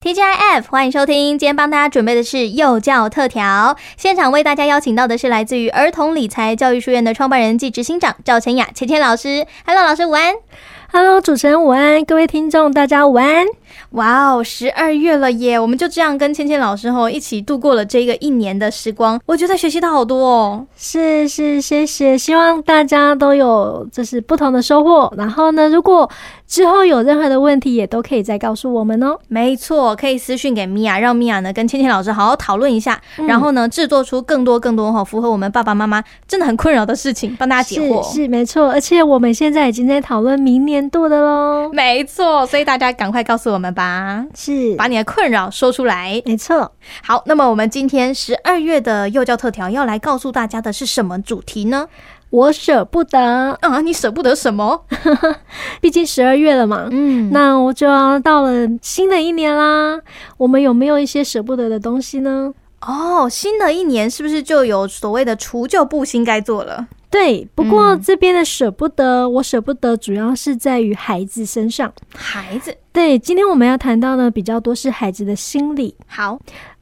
TGIF，欢迎收听。今天帮大家准备的是幼教特调，现场为大家邀请到的是来自于儿童理财教育书院的创办人暨执行长赵晨雅、千千老师。Hello，老师午安。Hello，主持人午安，各位听众大家午安。哇哦，十二月了耶！我们就这样跟芊芊老师吼一起度过了这个一年的时光，我觉得学习到好多哦。是是，谢谢，希望大家都有就是不同的收获。然后呢，如果之后有任何的问题，也都可以再告诉我们哦。没错，可以私讯给米娅，让米娅呢跟芊芊老师好好讨论一下，嗯、然后呢制作出更多更多哈符合我们爸爸妈妈真的很困扰的事情，帮大家解惑。是，是没错，而且我们现在已经在讨论明年度的喽。没错，所以大家赶快告诉我们。吧，是把你的困扰说出来，没错。好，那么我们今天十二月的幼教特调要来告诉大家的是什么主题呢？我舍不得啊！你舍不得什么？毕竟十二月了嘛，嗯，那我就要到了新的一年啦。我们有没有一些舍不得的东西呢？哦，新的一年是不是就有所谓的除旧布新该做了？对，不过这边的舍不得，嗯、我舍不得，主要是在于孩子身上。孩子，对，今天我们要谈到的比较多是孩子的心理。好，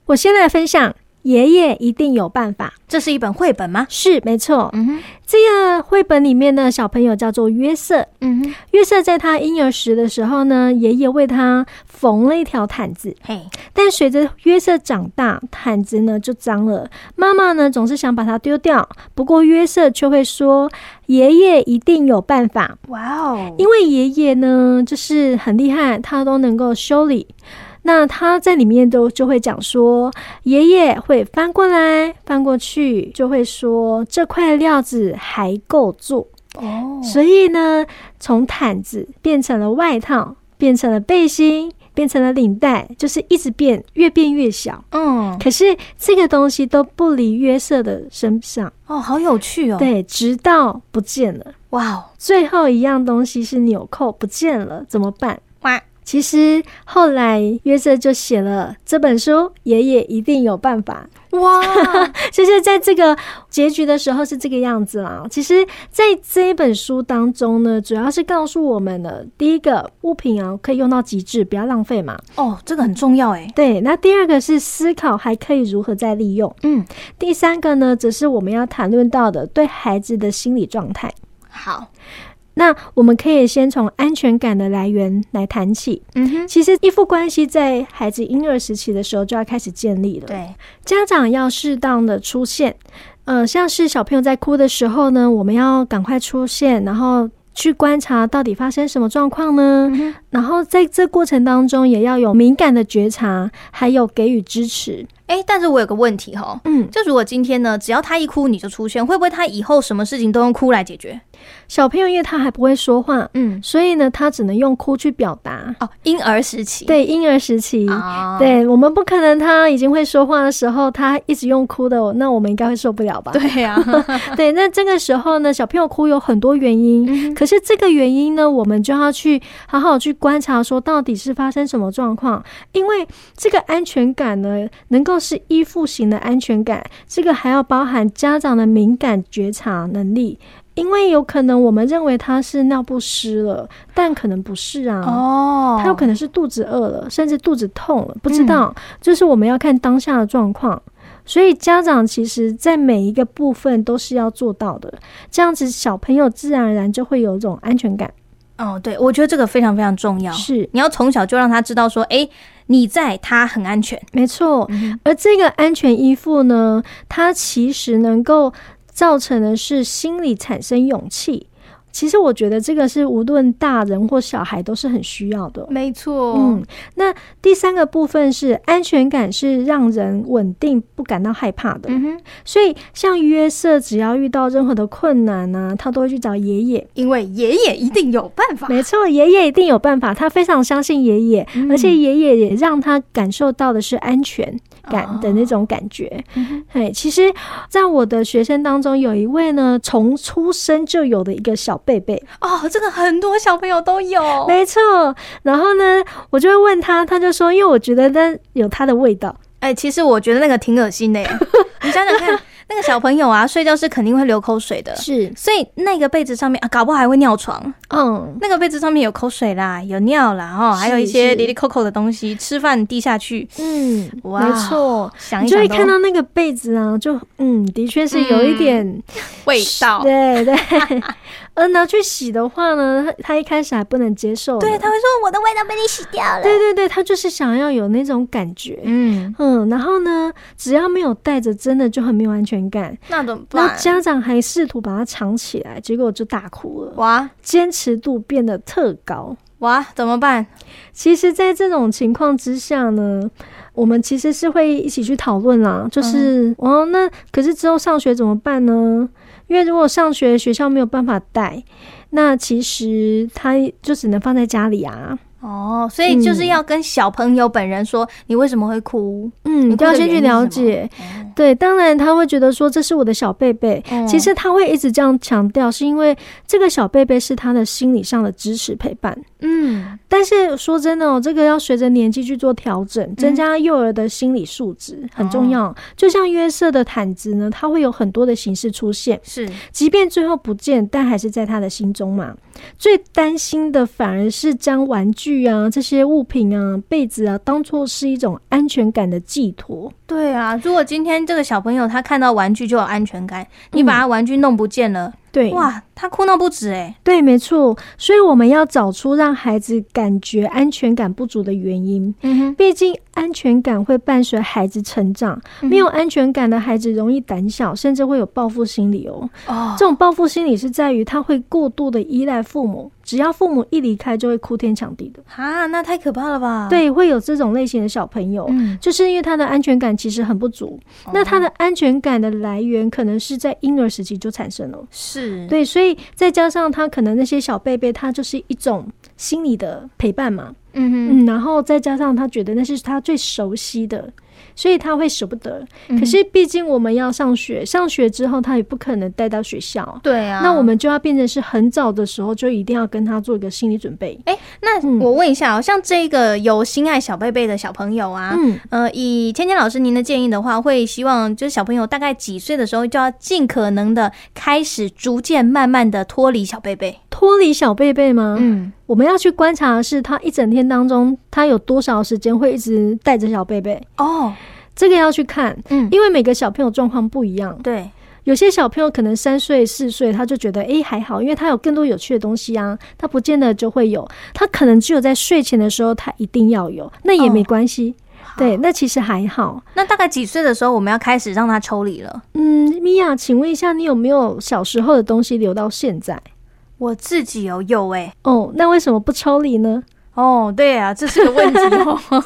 我先来分享。爷爷一定有办法。这是一本绘本吗？是，没错。嗯哼，这个绘本里面的小朋友叫做约瑟。嗯哼，约瑟在他婴儿时的时候呢，爷爷为他缝了一条毯子。嘿，但随着约瑟长大，毯子呢就脏了。妈妈呢总是想把它丢掉，不过约瑟却会说：“爷爷一定有办法。”哇哦，因为爷爷呢就是很厉害，他都能够修理。那他在里面都就会讲说，爷爷会翻过来翻过去，就会说这块料子还够做哦。所以呢，从毯子变成了外套，变成了背心，变成了领带，就是一直变，越变越小。嗯，可是这个东西都不离约瑟的身上哦，好有趣哦。对，直到不见了。哇哦，最后一样东西是纽扣不见了，怎么办？哇。其实后来约瑟就写了这本书，爷爷一定有办法。哇，就是在这个结局的时候是这个样子啦。其实，在这一本书当中呢，主要是告诉我们的第一个物品啊，可以用到极致，不要浪费嘛。哦，这个很重要诶。对，那第二个是思考还可以如何再利用。嗯，第三个呢，则是我们要谈论到的对孩子的心理状态。好。那我们可以先从安全感的来源来谈起。嗯哼，其实依附关系在孩子婴儿时期的时候就要开始建立了。对，家长要适当的出现。呃，像是小朋友在哭的时候呢，我们要赶快出现，然后去观察到底发生什么状况呢？嗯，然后在这过程当中也要有敏感的觉察，还有给予支持。哎，但是我有个问题哈，嗯，就如果今天呢，只要他一哭你就出现，会不会他以后什么事情都用哭来解决？小朋友因为他还不会说话，嗯，所以呢，他只能用哭去表达。哦，婴儿时期，对，婴儿时期，哦、对，我们不可能他已经会说话的时候，他一直用哭的，那我们应该会受不了吧？对呀、啊，对，那这个时候呢，小朋友哭有很多原因，嗯、可是这个原因呢，我们就要去好好去观察，说到底是发生什么状况，因为这个安全感呢，能够。是依附型的安全感，这个还要包含家长的敏感觉察能力，因为有可能我们认为他是尿不湿了，但可能不是啊。哦，他有可能是肚子饿了，甚至肚子痛了，不知道。就、嗯、是我们要看当下的状况，所以家长其实在每一个部分都是要做到的，这样子小朋友自然而然就会有一种安全感。哦，对，我觉得这个非常非常重要。是，你要从小就让他知道说，诶，你在，他很安全。没错，嗯，而这个安全依附呢，它其实能够造成的是心理产生勇气。其实我觉得这个是无论大人或小孩都是很需要的。没错，嗯，那第三个部分是安全感，是让人稳定不感到害怕的。嗯哼，所以像约瑟，只要遇到任何的困难呢、啊，他都会去找爷爷，因为爷爷一定有办法。没错，爷爷一定有办法，他非常相信爷爷，嗯、而且爷爷也让他感受到的是安全感的那种感觉。哎、哦，其实，在我的学生当中，有一位呢，从出生就有的一个小。贝贝哦，这个很多小朋友都有，没错。然后呢，我就会问他，他就说，因为我觉得那有它的味道。哎、欸，其实我觉得那个挺恶心的耶。你想想看，那个小朋友啊，睡觉是肯定会流口水的，是，所以那个被子上面啊，搞不好还会尿床。嗯，那个被子上面有口水啦，有尿啦，哦，还有一些哩哩扣扣的东西，吃饭滴下去。嗯，哇，没错，想一想就会看到那个被子啊，就嗯，的确是有一点、嗯、味道。对 对。而拿去洗的话呢，他他一开始还不能接受，对，他会说我的味道被你洗掉了。对对对，他就是想要有那种感觉，嗯嗯，然后呢，只要没有带着，真的就很没有安全感。那怎么办？那家长还试图把它藏起来，结果就大哭了。哇，坚持度变得特高。哇，怎么办？其实，在这种情况之下呢，我们其实是会一起去讨论啦，就是、嗯、哦，那可是之后上学怎么办呢？因为如果上学学校没有办法带，那其实他就只能放在家里啊。哦，所以就是要跟小朋友本人说，嗯、你为什么会哭？嗯，你就要先去了解。嗯、对，当然他会觉得说，这是我的小贝贝，嗯、其实他会一直这样强调，是因为这个小贝贝是他的心理上的支持陪伴。嗯，但是说真的哦，这个要随着年纪去做调整，增加幼儿的心理素质、嗯、很重要。就像约瑟的毯子呢，它会有很多的形式出现，是，即便最后不见，但还是在他的心中嘛。最担心的反而是将玩具啊这些物品啊被子啊当做是一种安全感的寄托。对啊，如果今天这个小朋友他看到玩具就有安全感，你把他玩具弄不见了。嗯对，哇，他哭闹不止哎。对，没错，所以我们要找出让孩子感觉安全感不足的原因。嗯哼，毕竟安全感会伴随孩子成长。没有安全感的孩子容易胆小，甚至会有报复心理哦。哦，这种报复心理是在于他会过度的依赖父母。只要父母一离开，就会哭天抢地的啊！那太可怕了吧？对，会有这种类型的小朋友，嗯，就是因为他的安全感其实很不足。哦、那他的安全感的来源，可能是在婴儿时期就产生了。是，对，所以再加上他可能那些小贝贝，他就是一种心理的陪伴嘛。嗯哼嗯，然后再加上他觉得那是他最熟悉的。所以他会舍不得，可是毕竟我们要上学，嗯、上学之后他也不可能带到学校。对啊，那我们就要变成是很早的时候就一定要跟他做一个心理准备。哎、欸，那我问一下哦、像这个有心爱小贝贝的小朋友啊，嗯，呃，以芊芊老师您的建议的话，会希望就是小朋友大概几岁的时候就要尽可能的开始逐渐慢慢的脱离小贝贝，脱离小贝贝吗？嗯，我们要去观察的是他一整天当中他有多少时间会一直带着小贝贝哦。这个要去看，嗯，因为每个小朋友状况不一样，对，有些小朋友可能三岁四岁他就觉得诶还好，因为他有更多有趣的东西啊，他不见得就会有，他可能只有在睡前的时候他一定要有，那也没关系，哦、对，那其实还好。那大概几岁的时候我们要开始让他抽离了？嗯，米娅，请问一下，你有没有小时候的东西留到现在？我自己有有哎、欸。哦，那为什么不抽离呢？哦，对啊，这是个问题哦。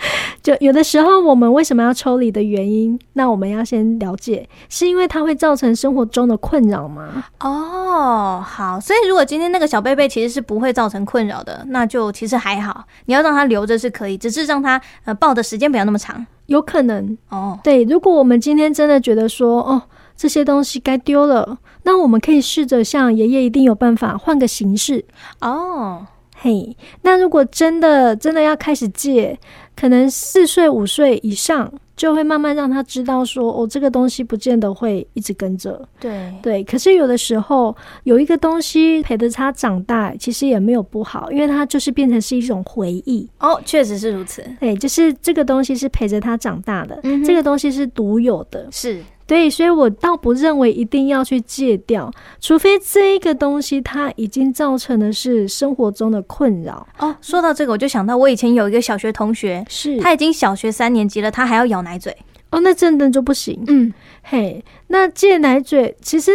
就有的时候，我们为什么要抽离的原因，那我们要先了解，是因为它会造成生活中的困扰吗？哦，好，所以如果今天那个小贝贝其实是不会造成困扰的，那就其实还好。你要让他留着是可以，只是让他呃抱的时间不要那么长，有可能哦。对，如果我们今天真的觉得说，哦，这些东西该丢了，那我们可以试着像爷爷一定有办法换个形式哦。嘿，hey, 那如果真的真的要开始戒，可能四岁五岁以上就会慢慢让他知道说，哦，这个东西不见得会一直跟着。对对，可是有的时候有一个东西陪着他长大，其实也没有不好，因为它就是变成是一种回忆。哦，确实是如此。对，就是这个东西是陪着他长大的，嗯、这个东西是独有的。是。对，所以我倒不认为一定要去戒掉，除非这一个东西它已经造成的是生活中的困扰。哦，说到这个，我就想到我以前有一个小学同学，是他已经小学三年级了，他还要咬奶嘴。哦，那真的就不行。嗯，嘿，那戒奶嘴，其实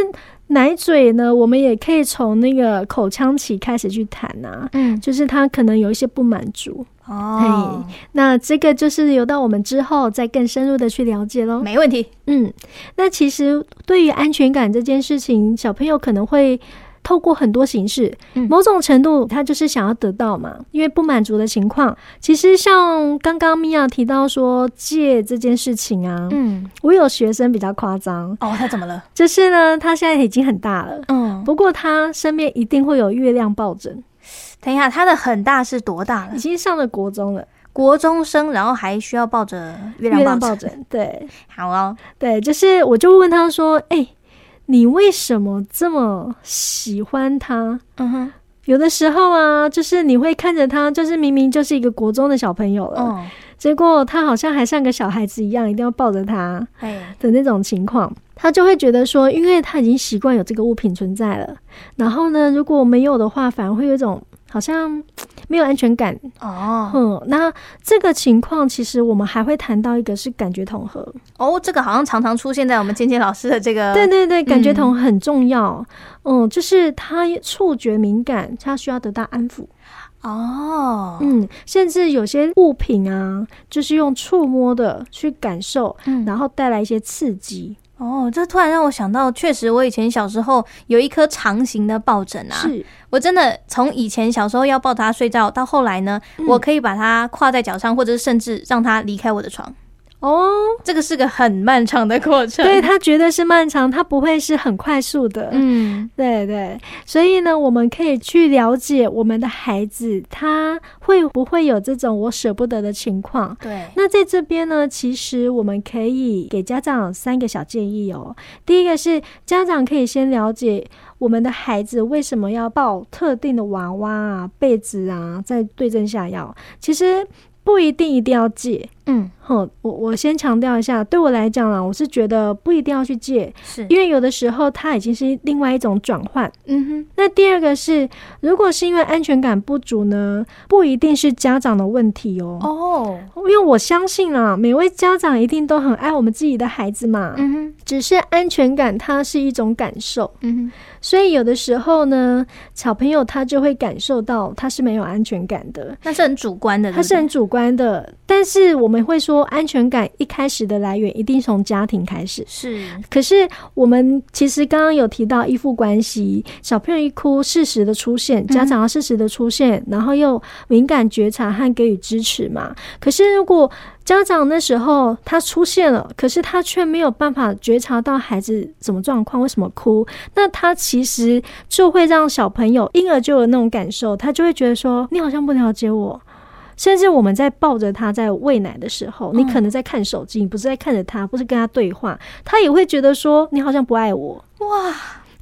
奶嘴呢，我们也可以从那个口腔期开始去谈啊。嗯，就是他可能有一些不满足。哦，那这个就是留到我们之后再更深入的去了解喽。没问题。嗯，那其实对于安全感这件事情，小朋友可能会透过很多形式，嗯、某种程度他就是想要得到嘛。因为不满足的情况，其实像刚刚米娅提到说借这件事情啊，嗯，我有学生比较夸张哦，他怎么了？就是呢，他现在已经很大了，嗯，不过他身边一定会有月亮抱枕。等一下，他的很大是多大了？已经上了国中了。国中生，然后还需要抱着月亮抱枕。对，好哦，对，就是我就问他说：“哎、欸，你为什么这么喜欢他？”嗯哼，有的时候啊，就是你会看着他，就是明明就是一个国中的小朋友了，嗯、结果他好像还像个小孩子一样，一定要抱着他的那种情况，他就会觉得说，因为他已经习惯有这个物品存在了，然后呢，如果没有的话，反而会有一种。好像没有安全感。哦，嗯，那这个情况其实我们还会谈到一个是感觉统合。哦，这个好像常常出现在我们芊芊老师的这个，对对对，感觉统很重要，嗯，嗯，就是他触觉敏感，他需要得到安抚哦，嗯，甚至有些物品啊，就是用触摸的去感受，嗯，然后带来一些刺激。哦，这突然让我想到，确实我以前小时候有一颗长形的抱枕啊，是我真的从以前小时候要抱它睡觉，到后来呢，嗯、我可以把它挎在脚上，或者是甚至让它离开我的床。哦，这个是个很漫长的过程，对，他绝对是漫长，他不会是很快速的。嗯，对对，所以呢，我们可以去了解我们的孩子，他会不会有这种我舍不得的情况。对，那在这边呢，其实我们可以给家长三个小建议哦。第一个是家长可以先了解我们的孩子为什么要抱特定的娃娃啊、被子啊，在对症下药。其实。不一定一定要借，嗯，好，我我先强调一下，对我来讲啊，我是觉得不一定要去借，是因为有的时候它已经是另外一种转换，嗯哼。那第二个是，如果是因为安全感不足呢，不一定是家长的问题哦，哦，因为我相信啊，每位家长一定都很爱我们自己的孩子嘛，嗯哼。只是安全感它是一种感受，嗯哼。所以有的时候呢，小朋友他就会感受到他是没有安全感的，那是很主观的，他是很主观的。但是我们会说，安全感一开始的来源一定从家庭开始。是，可是我们其实刚刚有提到依附关系，小朋友一哭，适时的出现，家长要适时的出现，嗯、然后又敏感觉察和给予支持嘛。可是如果家长那时候他出现了，可是他却没有办法觉察到孩子什么状况，为什么哭？那他其实就会让小朋友婴儿就有那种感受，他就会觉得说你好像不了解我。甚至我们在抱着他在喂奶的时候，你可能在看手机，你不是在看着他，不是跟他对话，他也会觉得说你好像不爱我。哇！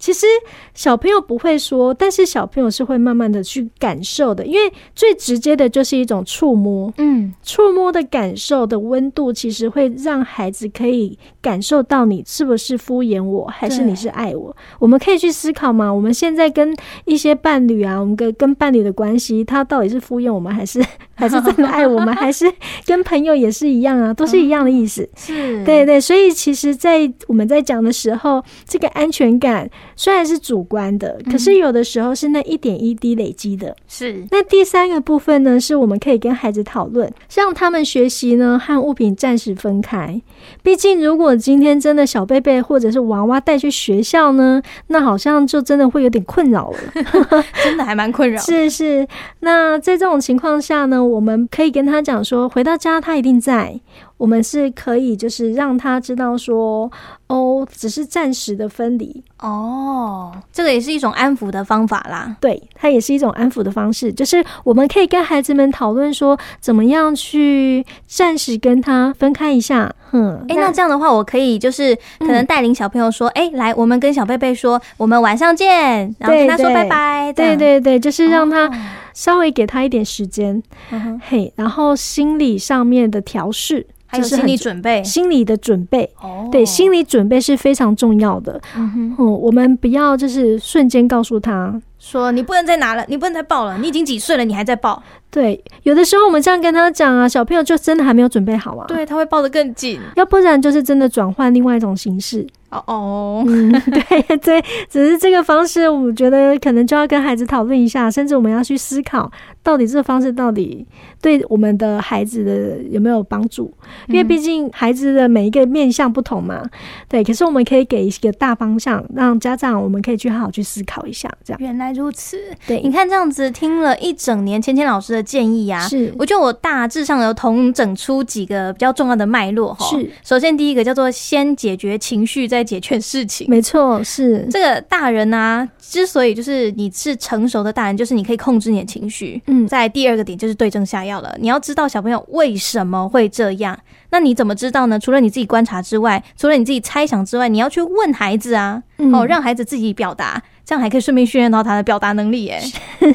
其实小朋友不会说，但是小朋友是会慢慢的去感受的，因为最直接的就是一种触摸，嗯，触摸的感受的温度，其实会让孩子可以感受到你是不是敷衍我，还是你是爱我。我们可以去思考嘛，我们现在跟一些伴侣啊，我们跟跟伴侣的关系，他到底是敷衍我们，还是 还是真的爱我们，还是跟朋友也是一样啊，都是一样的意思。是，对对，所以其实，在我们在讲的时候，这个安全感。虽然是主观的，可是有的时候是那一点一滴累积的。是。那第三个部分呢，是我们可以跟孩子讨论，让他们学习呢和物品暂时分开。毕竟，如果今天真的小贝贝或者是娃娃带去学校呢，那好像就真的会有点困扰了。真的还蛮困扰。是是。那在这种情况下呢，我们可以跟他讲说，回到家他一定在。我们是可以，就是让他知道说，哦，只是暂时的分离哦，这个也是一种安抚的方法啦。对，它也是一种安抚的方式，就是我们可以跟孩子们讨论说，怎么样去暂时跟他分开一下。嗯，哎、欸，那这样的话，我可以就是可能带领小朋友说，哎、嗯欸，来，我们跟小贝贝说，我们晚上见，然后跟他说拜拜。对对对，就是让他稍微给他一点时间，哦、嘿，然后心理上面的调适。还有心理准备，心理的准备，哦，对，心理准备是非常重要的。嗯哼，嗯，我们不要就是瞬间告诉他说，你不能再拿了，你不能再抱了，你已经几岁了，你还在抱。对，有的时候我们这样跟他讲啊，小朋友就真的还没有准备好啊。对，他会抱得更紧，要不然就是真的转换另外一种形式。哦哦，嗯，对对，只是这个方式，我觉得可能就要跟孩子讨论一下，甚至我们要去思考，到底这个方式到底对我们的孩子的有没有帮助？因为毕竟孩子的每一个面向不同嘛。对，可是我们可以给一个大方向，让家长我们可以去好好去思考一下。这样，原来如此。对，你看这样子听了一整年，芊芊老师的建议啊，是，我觉得我大致上有统整出几个比较重要的脉络哈。是，首先第一个叫做先解决情绪，再解决事情。没错，是这个大人啊，之所以就是你是成熟的大人，就是你可以控制你的情绪。嗯，在第二个点就是对症下药了。你要知道小朋友为什么会这样，那你怎么知道呢？除了你自己观察之外，除了你自己猜想之外，你要去问孩子啊，嗯、哦，让孩子自己表达。这样还可以顺便训练到他的表达能力，耶，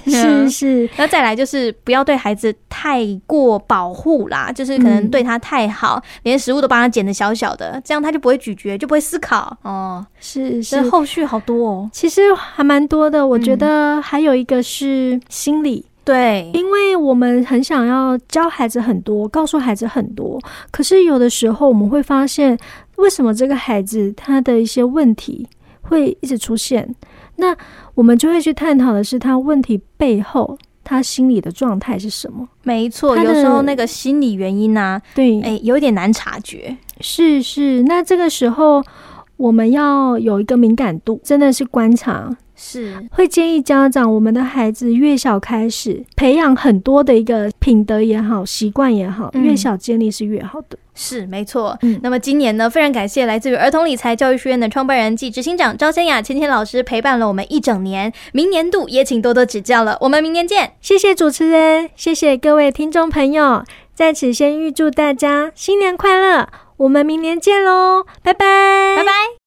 是 是。那再来就是不要对孩子太过保护啦，就是可能对他太好，连食物都帮他捡的小小的，这样他就不会咀嚼，就不会思考。哦，是是，后续好多哦，其实还蛮多的。我觉得还有一个是心理，对，因为我们很想要教孩子很多，告诉孩子很多，可是有的时候我们会发现，为什么这个孩子他的一些问题会一直出现？那我们就会去探讨的是，他问题背后他心理的状态是什么？没错，有时候那个心理原因呢、啊，对，哎，有点难察觉。是是，那这个时候我们要有一个敏感度，真的是观察。是会建议家长，我们的孩子越小开始培养很多的一个品德也好，习惯也好，越小建立是越好的。是没错。嗯，那么今年呢，非常感谢来自于儿童理财教育学院的创办人暨执行长赵先雅芊芊老师陪伴了我们一整年，明年度也请多多指教了。我们明年见，谢谢主持人，谢谢各位听众朋友，在此先预祝大家新年快乐，我们明年见喽，拜拜，拜拜。